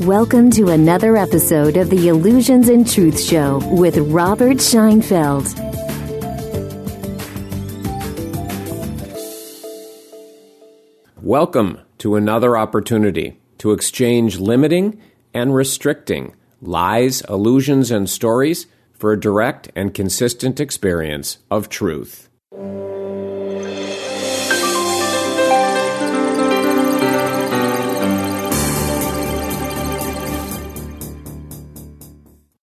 Welcome to another episode of the Illusions and Truth Show with Robert Scheinfeld. Welcome to another opportunity to exchange limiting and restricting lies, illusions, and stories for a direct and consistent experience of truth.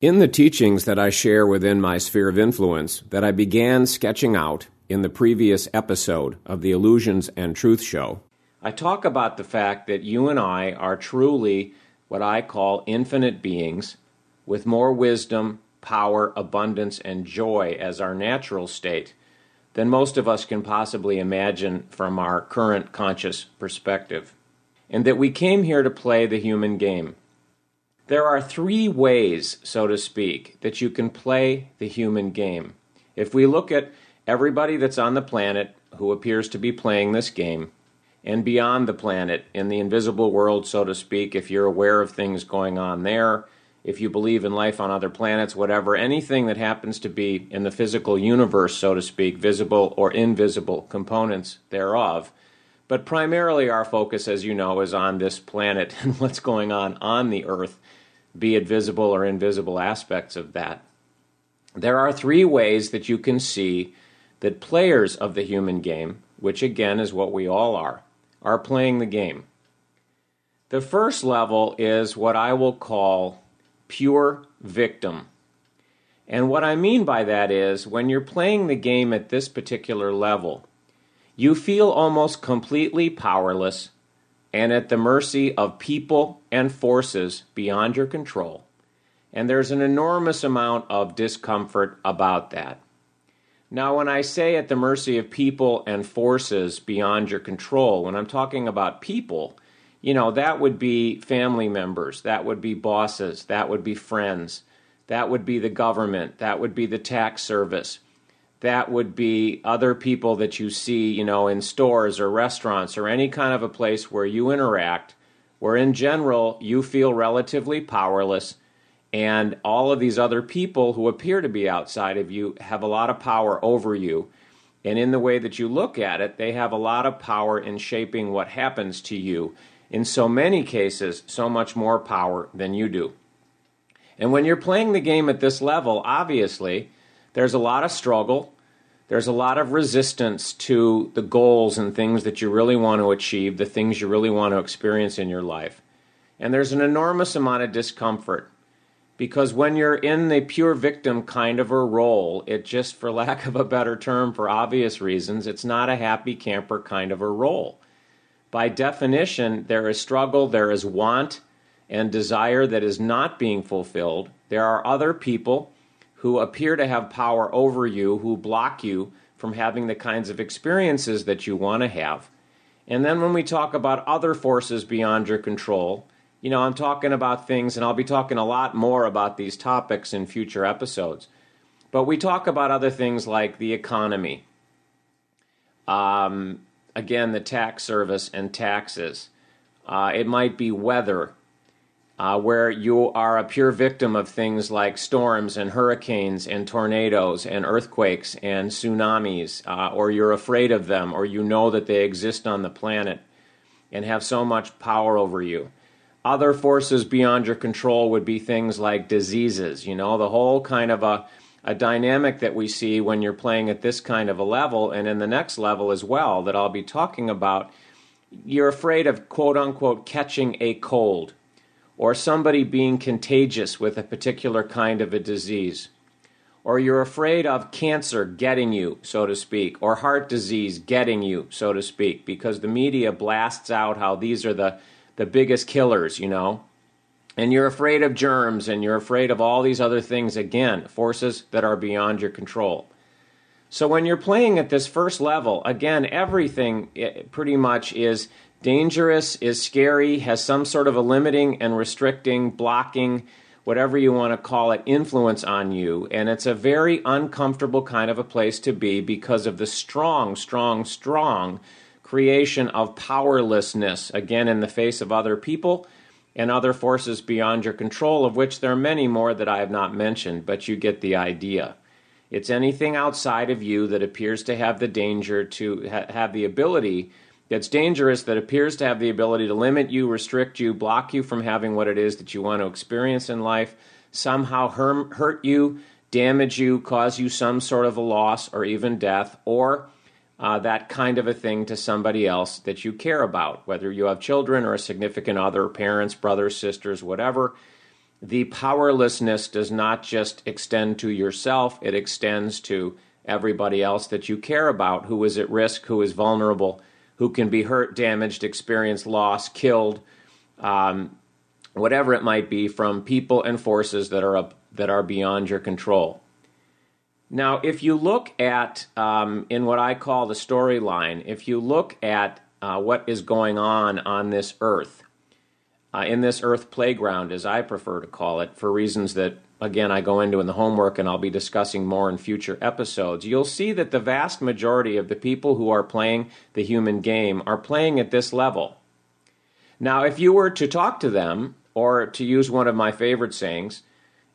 In the teachings that I share within my sphere of influence, that I began sketching out in the previous episode of the Illusions and Truth Show, I talk about the fact that you and I are truly what I call infinite beings with more wisdom, power, abundance, and joy as our natural state than most of us can possibly imagine from our current conscious perspective. And that we came here to play the human game. There are three ways, so to speak, that you can play the human game. If we look at everybody that's on the planet who appears to be playing this game, and beyond the planet, in the invisible world, so to speak, if you're aware of things going on there, if you believe in life on other planets, whatever, anything that happens to be in the physical universe, so to speak, visible or invisible components thereof. But primarily, our focus, as you know, is on this planet and what's going on on the Earth be it visible or invisible aspects of that. There are three ways that you can see that players of the human game, which again is what we all are, are playing the game. The first level is what I will call pure victim. And what I mean by that is when you're playing the game at this particular level, you feel almost completely powerless and at the mercy of people and forces beyond your control. And there's an enormous amount of discomfort about that. Now, when I say at the mercy of people and forces beyond your control, when I'm talking about people, you know, that would be family members, that would be bosses, that would be friends, that would be the government, that would be the tax service, that would be other people that you see, you know, in stores or restaurants or any kind of a place where you interact, where in general you feel relatively powerless, and all of these other people who appear to be outside of you have a lot of power over you. And in the way that you look at it, they have a lot of power in shaping what happens to you. In so many cases, so much more power than you do. And when you're playing the game at this level, obviously, there's a lot of struggle. There's a lot of resistance to the goals and things that you really want to achieve, the things you really want to experience in your life. And there's an enormous amount of discomfort because when you're in the pure victim kind of a role, it just, for lack of a better term, for obvious reasons, it's not a happy camper kind of a role. By definition, there is struggle, there is want and desire that is not being fulfilled. There are other people who appear to have power over you, who block you from having the kinds of experiences that you want to have. And then when we talk about other forces beyond your control, you know, I'm talking about things, and I'll be talking a lot more about these topics in future episodes. But we talk about other things like the economy, um, again, the tax service and taxes. Uh, it might be weather, uh, where you are a pure victim of things like storms and hurricanes and tornadoes and earthquakes and tsunamis, uh, or you're afraid of them, or you know that they exist on the planet and have so much power over you. Other forces beyond your control would be things like diseases, you know, the whole kind of a, a dynamic that we see when you're playing at this kind of a level and in the next level as well that I'll be talking about. You're afraid of quote unquote catching a cold or somebody being contagious with a particular kind of a disease, or you're afraid of cancer getting you, so to speak, or heart disease getting you, so to speak, because the media blasts out how these are the, the biggest killers, you know. And you're afraid of germs and you're afraid of all these other things, again, forces that are beyond your control. So when you're playing at this first level, again, everything eh, pretty much is dangerous, is scary, has some sort of a limiting and restricting, blocking, whatever you want to call it, influence on you. And it's a very uncomfortable kind of a place to be because of the strong, strong, strong creation of powerlessness, again, in the face of other people and other forces beyond your control, of which there are many more that I have not mentioned, but you get the idea. It's anything outside of you that appears to have the danger to ha- have the ability that's dangerous, that appears to have the ability to limit you, restrict you, block you from having what it is that you want to experience in life, somehow hurt you, damage you, cause you some sort of a loss or even death, or uh, that kind of a thing to somebody else that you care about, whether you have children or a significant other, parents, brothers, sisters, whatever. The powerlessness does not just extend to yourself, it extends to everybody else that you care about who is at risk, who is vulnerable, who can be hurt, damaged, experience loss, killed, um, whatever it might be from people and forces that are up, that are beyond your control. Now, if you look at um, in what I call the storyline, if you look at uh, what is going on on this earth, uh, in this earth playground, as I prefer to call it, for reasons that, again, I go into in the homework and I'll be discussing more in future episodes, you'll see that the vast majority of the people who are playing the human game are playing at this level. Now, if you were to talk to them, or to use one of my favorite sayings,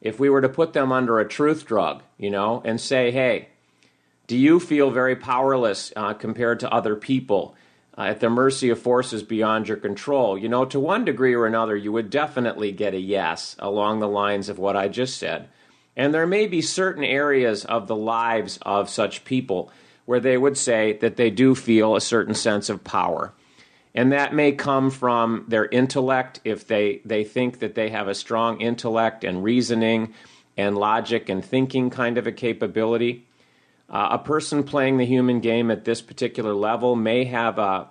if we were to put them under a truth drug, you know, and say, hey, do you feel very powerless uh, compared to other people? Uh, at the mercy of forces beyond your control. You know, to one degree or another, you would definitely get a yes along the lines of what I just said. And there may be certain areas of the lives of such people where they would say that they do feel a certain sense of power. And that may come from their intellect, if they, they think that they have a strong intellect and reasoning and logic and thinking kind of a capability. Uh, a person playing the human game at this particular level may have a,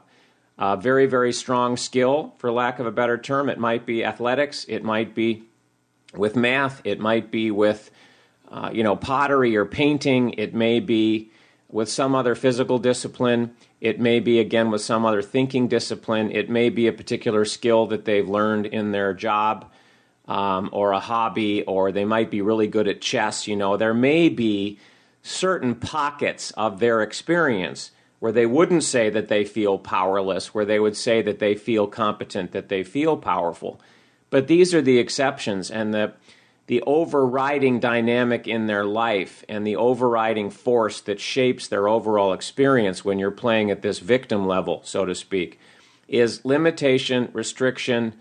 a, very, very strong skill, for lack of a better term. It might be athletics, it might be with math, it might be with uh, you know pottery or painting, it may be with some other physical discipline, it may be again with some other thinking discipline, it may be a particular skill that they've learned in their job. Um, or a hobby, or they might be really good at chess. You know, there may be certain pockets of their experience where they wouldn't say that they feel powerless, where they would say that they feel competent, that they feel powerful. But these are the exceptions, and the, the overriding dynamic in their life and the overriding force that shapes their overall experience when you're playing at this victim level, so to speak, is limitation, restriction,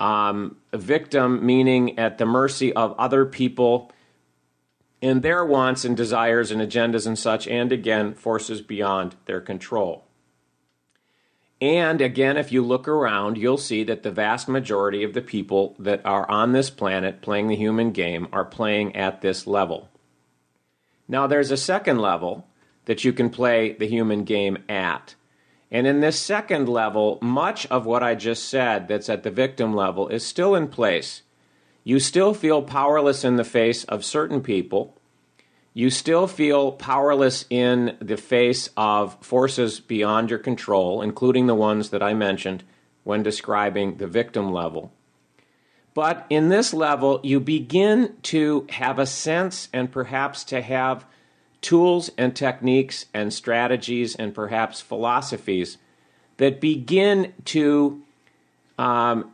um, victim meaning at the mercy of other people and their wants and desires and agendas and such, and again, forces beyond their control. And again, if you look around, you'll see that the vast majority of the people that are on this planet playing the human game are playing at this level. Now, there's a second level that you can play the human game at. And in this second level, much of what I just said that's at the victim level is still in place. You still feel powerless in the face of certain people. You still feel powerless in the face of forces beyond your control, including the ones that I mentioned when describing the victim level. But in this level, you begin to have a sense and perhaps to have tools and techniques and strategies and perhaps philosophies that begin to um,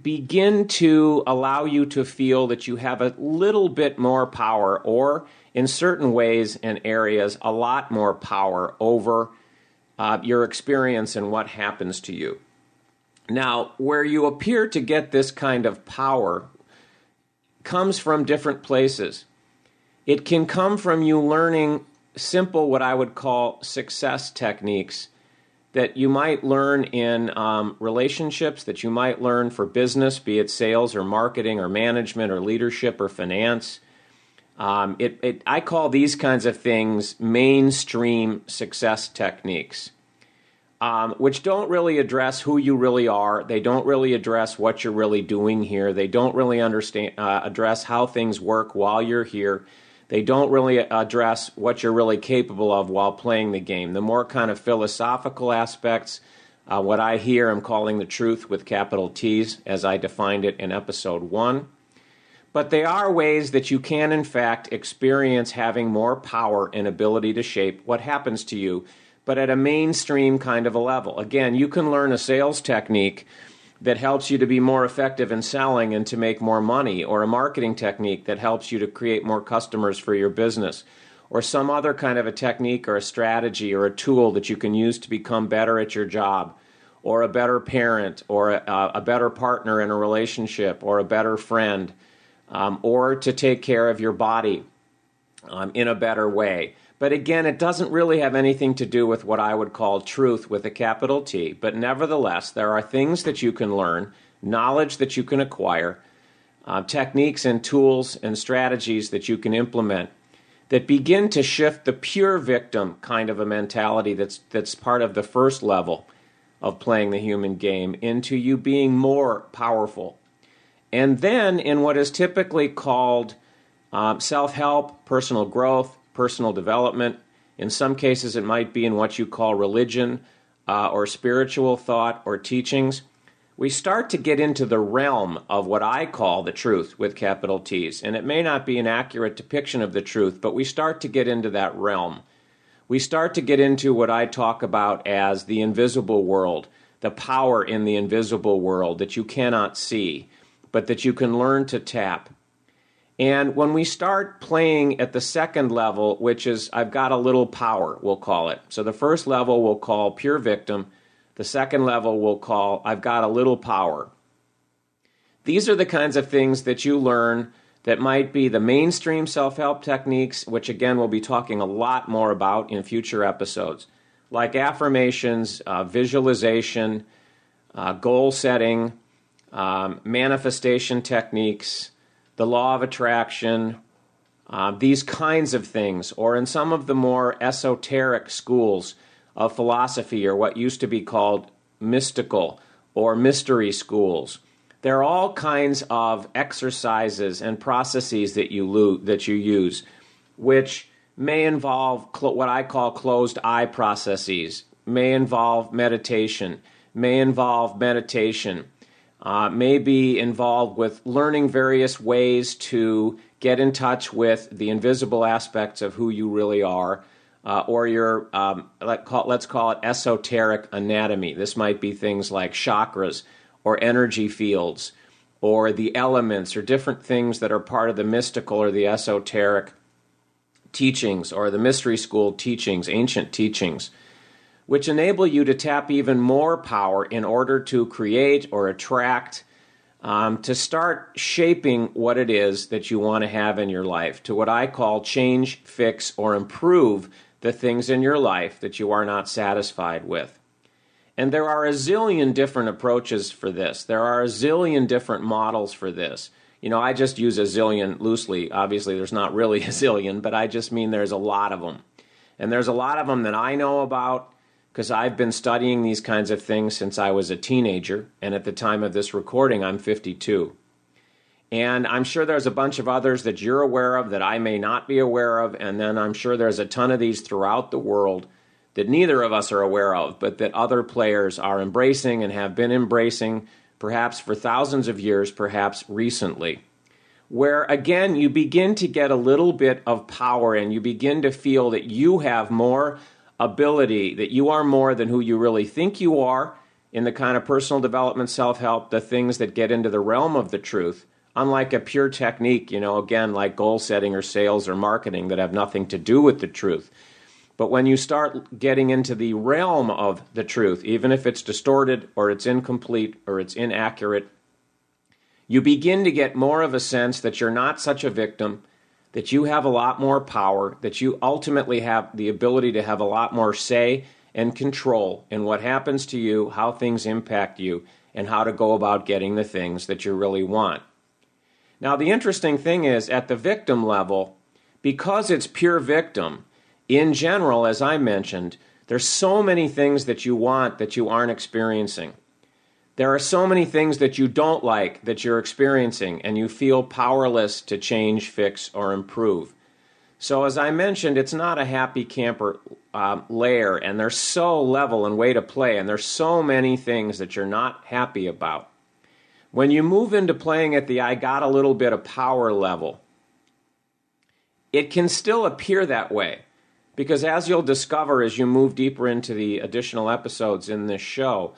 begin to allow you to feel that you have a little bit more power, or in certain ways and areas, a lot more power over uh, your experience and what happens to you. Now, where you appear to get this kind of power comes from different places. It can come from you learning simple, what I would call success techniques that you might learn in um, relationships, that you might learn for business, be it sales or marketing or management or leadership or finance. Um, it, it, I call these kinds of things mainstream success techniques, um, which don't really address who you really are. They don't really address what you're really doing here. They don't really understand uh, address how things work while you're here. They don't really address what you're really capable of while playing the game. The more kind of philosophical aspects, uh, what I hear, I'm calling the truth with capital T's, as I defined it in episode one. But they are ways that you can, in fact, experience having more power and ability to shape what happens to you, but at a mainstream kind of a level. Again, you can learn a sales technique that helps you to be more effective in selling and to make more money, or a marketing technique that helps you to create more customers for your business, or some other kind of a technique or a strategy or a tool that you can use to become better at your job, or a better parent, or a, a better partner in a relationship, or a better friend, um, or to take care of your body um, in a better way. But again, it doesn't really have anything to do with what I would call truth with a capital T. But nevertheless, there are things that you can learn, knowledge that you can acquire, uh, techniques and tools and strategies that you can implement that begin to shift the pure victim kind of a mentality that's, that's part of the first level of playing the human game into you being more powerful. And then in what is typically called um, self help, personal growth, personal development. In some cases, it might be in what you call religion uh, or spiritual thought or teachings. We start to get into the realm of what I call the truth with capital T's. And it may not be an accurate depiction of the truth, but we start to get into that realm. We start to get into what I talk about as the invisible world, the power in the invisible world that you cannot see, but that you can learn to tap. And when we start playing at the second level, which is I've got a little power, we'll call it. So the first level we'll call pure victim. The second level we'll call I've got a little power. These are the kinds of things that you learn that might be the mainstream self help techniques, which again we'll be talking a lot more about in future episodes, like affirmations, uh, visualization, uh, goal setting, um, manifestation techniques the law of attraction, uh, these kinds of things, or in some of the more esoteric schools of philosophy, or what used to be called mystical or mystery schools. There are all kinds of exercises and processes that you that you use, which may involve cl- what I call closed eye processes, may involve meditation, may involve meditation uh, may be involved with learning various ways to get in touch with the invisible aspects of who you really are, uh, or your, um, let call, let's call it esoteric anatomy. This might be things like chakras or energy fields or the elements or different things that are part of the mystical or the esoteric teachings or the mystery school teachings, ancient teachings which enable you to tap even more power in order to create or attract, um, to start shaping what it is that you want to have in your life, to what I call change, fix, or improve the things in your life that you are not satisfied with. And there are a zillion different approaches for this. There are a zillion different models for this. You know, I just use a zillion loosely. Obviously, there's not really a zillion, but I just mean there's a lot of them. And there's a lot of them that I know about because I've been studying these kinds of things since I was a teenager, and at the time of this recording, I'm 52. And I'm sure there's a bunch of others that you're aware of that I may not be aware of, and then I'm sure there's a ton of these throughout the world that neither of us are aware of, but that other players are embracing and have been embracing, perhaps for thousands of years, perhaps recently. Where again, you begin to get a little bit of power and you begin to feel that you have more ability that you are more than who you really think you are in the kind of personal development, self help, the things that get into the realm of the truth, unlike a pure technique, you know, again, like goal setting or sales or marketing that have nothing to do with the truth. But when you start getting into the realm of the truth, even if it's distorted or it's incomplete or it's inaccurate, you begin to get more of a sense that you're not such a victim, that you have a lot more power, that you ultimately have the ability to have a lot more say and control in what happens to you, how things impact you, and how to go about getting the things that you really want. Now, the interesting thing is at the victim level, because it's pure victim, in general, as I mentioned, there's so many things that you want that you aren't experiencing. There are so many things that you don't like that you're experiencing, and you feel powerless to change, fix, or improve. So, as I mentioned, it's not a happy camper uh, layer, and they're so level and way to play, and there's so many things that you're not happy about. When you move into playing at the I got a little bit of power level, it can still appear that way. Because as you'll discover as you move deeper into the additional episodes in this show,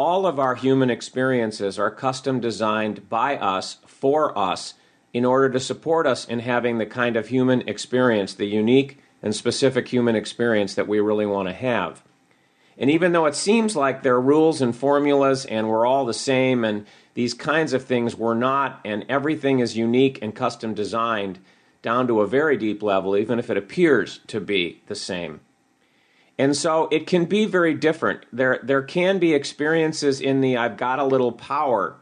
all of our human experiences are custom designed by us for us in order to support us in having the kind of human experience, the unique and specific human experience that we really want to have. And even though it seems like there are rules and formulas and we're all the same and these kinds of things, we're not, and everything is unique and custom designed down to a very deep level, even if it appears to be the same. And so it can be very different. There, there can be experiences in the I've got a little power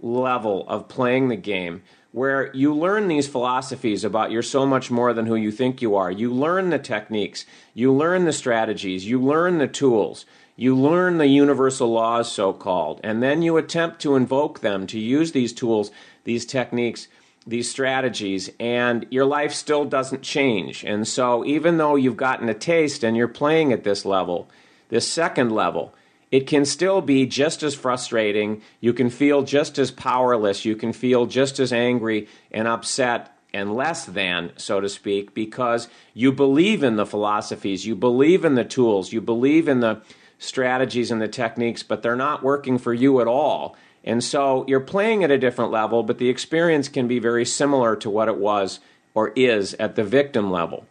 level of playing the game where you learn these philosophies about you're so much more than who you think you are. You learn the techniques, you learn the strategies, you learn the tools, you learn the universal laws, so called, and then you attempt to invoke them, to use these tools, these techniques, these strategies, and your life still doesn't change. And so, even though you've gotten a taste and you're playing at this level, this second level, it can still be just as frustrating. You can feel just as powerless. You can feel just as angry and upset and less than, so to speak, because you believe in the philosophies, you believe in the tools, you believe in the strategies and the techniques, but they're not working for you at all. And so you're playing at a different level, but the experience can be very similar to what it was or is at the victim level.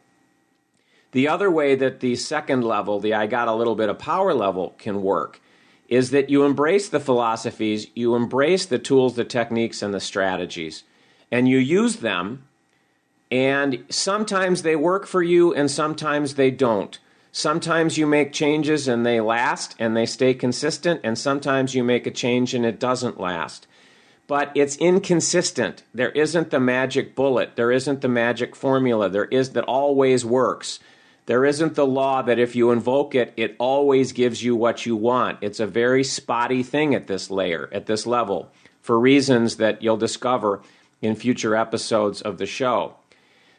The other way that the second level, the I got a little bit of power level, can work is that you embrace the philosophies, you embrace the tools, the techniques, and the strategies, and you use them. And sometimes they work for you, and sometimes they don't. Sometimes you make changes and they last and they stay consistent, and sometimes you make a change and it doesn't last. But it's inconsistent. There isn't the magic bullet. There isn't the magic formula. There is that always works. There isn't the law that if you invoke it, it always gives you what you want. It's a very spotty thing at this layer, at this level, for reasons that you'll discover in future episodes of the show.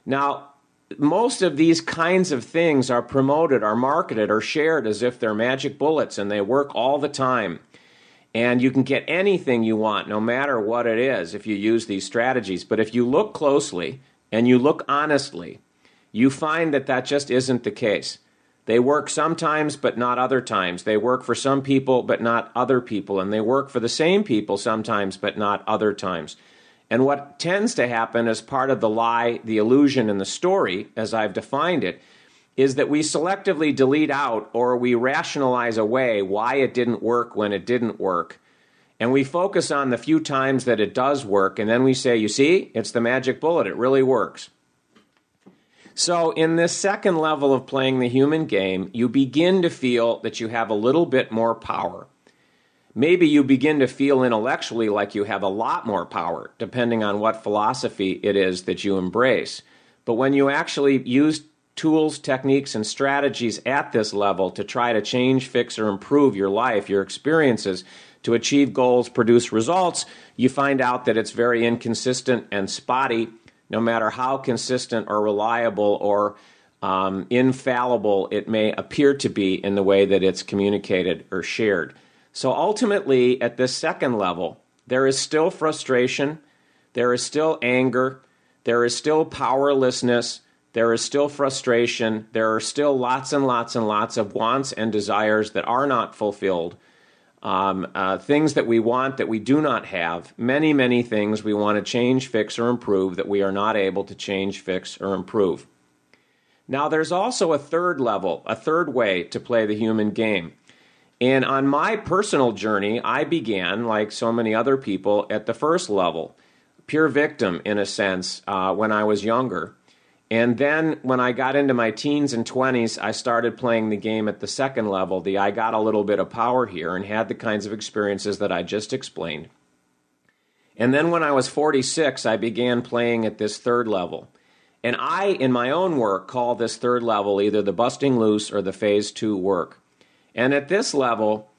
Now, most of these kinds of things are promoted, are marketed, are shared as if they're magic bullets and they work all the time. And you can get anything you want, no matter what it is, if you use these strategies. But if you look closely and you look honestly, you find that that just isn't the case. They work sometimes, but not other times. They work for some people, but not other people. And they work for the same people sometimes, but not other times. And what tends to happen as part of the lie, the illusion, and the story, as I've defined it, is that we selectively delete out or we rationalize away why it didn't work when it didn't work. And we focus on the few times that it does work, and then we say, you see, it's the magic bullet, it really works. So, in this second level of playing the human game, you begin to feel that you have a little bit more power. Maybe you begin to feel intellectually like you have a lot more power, depending on what philosophy it is that you embrace. But when you actually use tools, techniques, and strategies at this level to try to change, fix, or improve your life, your experiences, to achieve goals, produce results, you find out that it's very inconsistent and spotty no matter how consistent or reliable or um, infallible it may appear to be in the way that it's communicated or shared. So ultimately, at this second level, there is still frustration, there is still anger, there is still powerlessness, there is still frustration, there are still lots and lots and lots of wants and desires that are not fulfilled um, uh, things that we want that we do not have, many, many things we want to change, fix, or improve that we are not able to change, fix, or improve. Now, there's also a third level, a third way to play the human game. And on my personal journey, I began, like so many other people, at the first level, pure victim in a sense, uh, when I was younger. And then when I got into my teens and 20s, I started playing the game at the second level, the I got a little bit of power here, and had the kinds of experiences that I just explained. And then when I was 46, I began playing at this third level. And I, in my own work, call this third level either the busting loose or the phase two work. And at this level,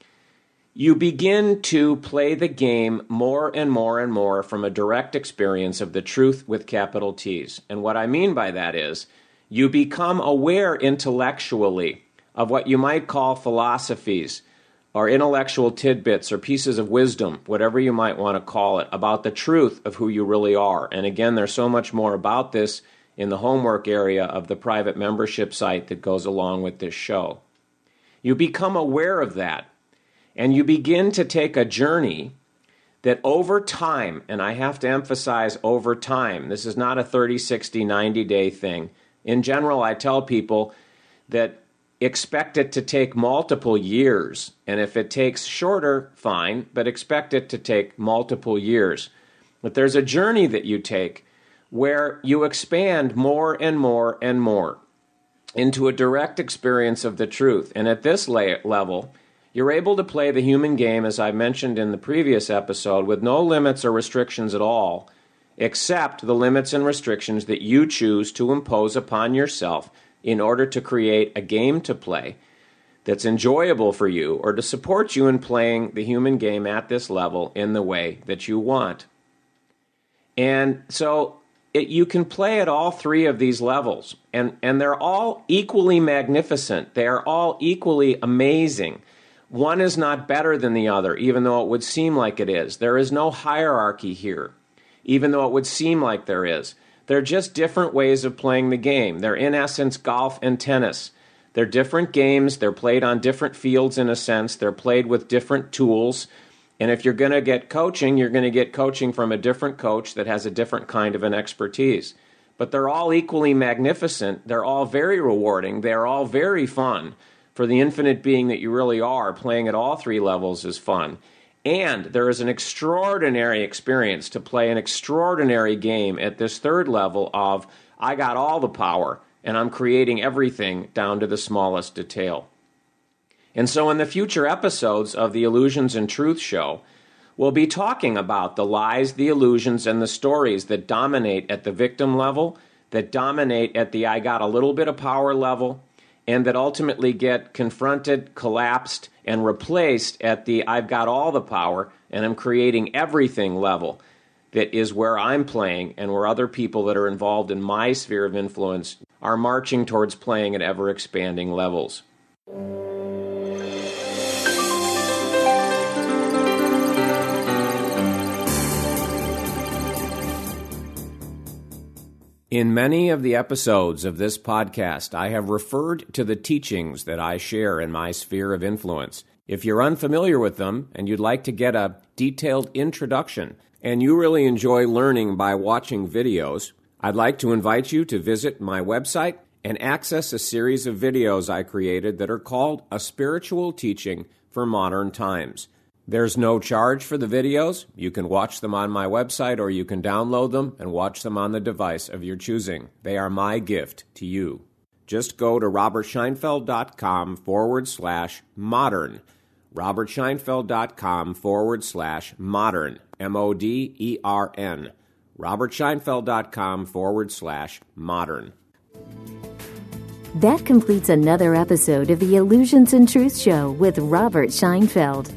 you begin to play the game more and more and more from a direct experience of the truth with capital T's. And what I mean by that is you become aware intellectually of what you might call philosophies or intellectual tidbits or pieces of wisdom, whatever you might want to call it, about the truth of who you really are. And again, there's so much more about this in the homework area of the private membership site that goes along with this show. You become aware of that And you begin to take a journey that over time, and I have to emphasize over time, this is not a 30, 60, 90 day thing. In general, I tell people that expect it to take multiple years. And if it takes shorter, fine, but expect it to take multiple years. But there's a journey that you take where you expand more and more and more into a direct experience of the truth. And at this level, you're able to play the human game, as I mentioned in the previous episode, with no limits or restrictions at all, except the limits and restrictions that you choose to impose upon yourself in order to create a game to play that's enjoyable for you or to support you in playing the human game at this level in the way that you want. And so it, you can play at all three of these levels, and, and they're all equally magnificent. They are all equally amazing. One is not better than the other, even though it would seem like it is. There is no hierarchy here, even though it would seem like there is. They're just different ways of playing the game. They're, in essence, golf and tennis. They're different games. They're played on different fields, in a sense. They're played with different tools. And if you're going to get coaching, you're going to get coaching from a different coach that has a different kind of an expertise. But they're all equally magnificent. They're all very rewarding. They're all very fun. For the infinite being that you really are, playing at all three levels is fun. And there is an extraordinary experience to play an extraordinary game at this third level of I got all the power and I'm creating everything down to the smallest detail. And so, in the future episodes of the Illusions and Truth show, we'll be talking about the lies, the illusions, and the stories that dominate at the victim level, that dominate at the I got a little bit of power level, and that ultimately get confronted, collapsed, and replaced at the I've got all the power and I'm creating everything level that is where I'm playing and where other people that are involved in my sphere of influence are marching towards playing at ever expanding levels. In many of the episodes of this podcast, I have referred to the teachings that I share in my sphere of influence. If you're unfamiliar with them and you'd like to get a detailed introduction, and you really enjoy learning by watching videos, I'd like to invite you to visit my website and access a series of videos I created that are called A Spiritual Teaching for Modern Times. There's no charge for the videos. You can watch them on my website or you can download them and watch them on the device of your choosing. They are my gift to you. Just go to robertscheinfeld.com forward slash modern. robertscheinfeld.com forward slash modern. M O D E R N. robertscheinfeld.com forward slash modern. That completes another episode of the Illusions and Truth Show with Robert Scheinfeld.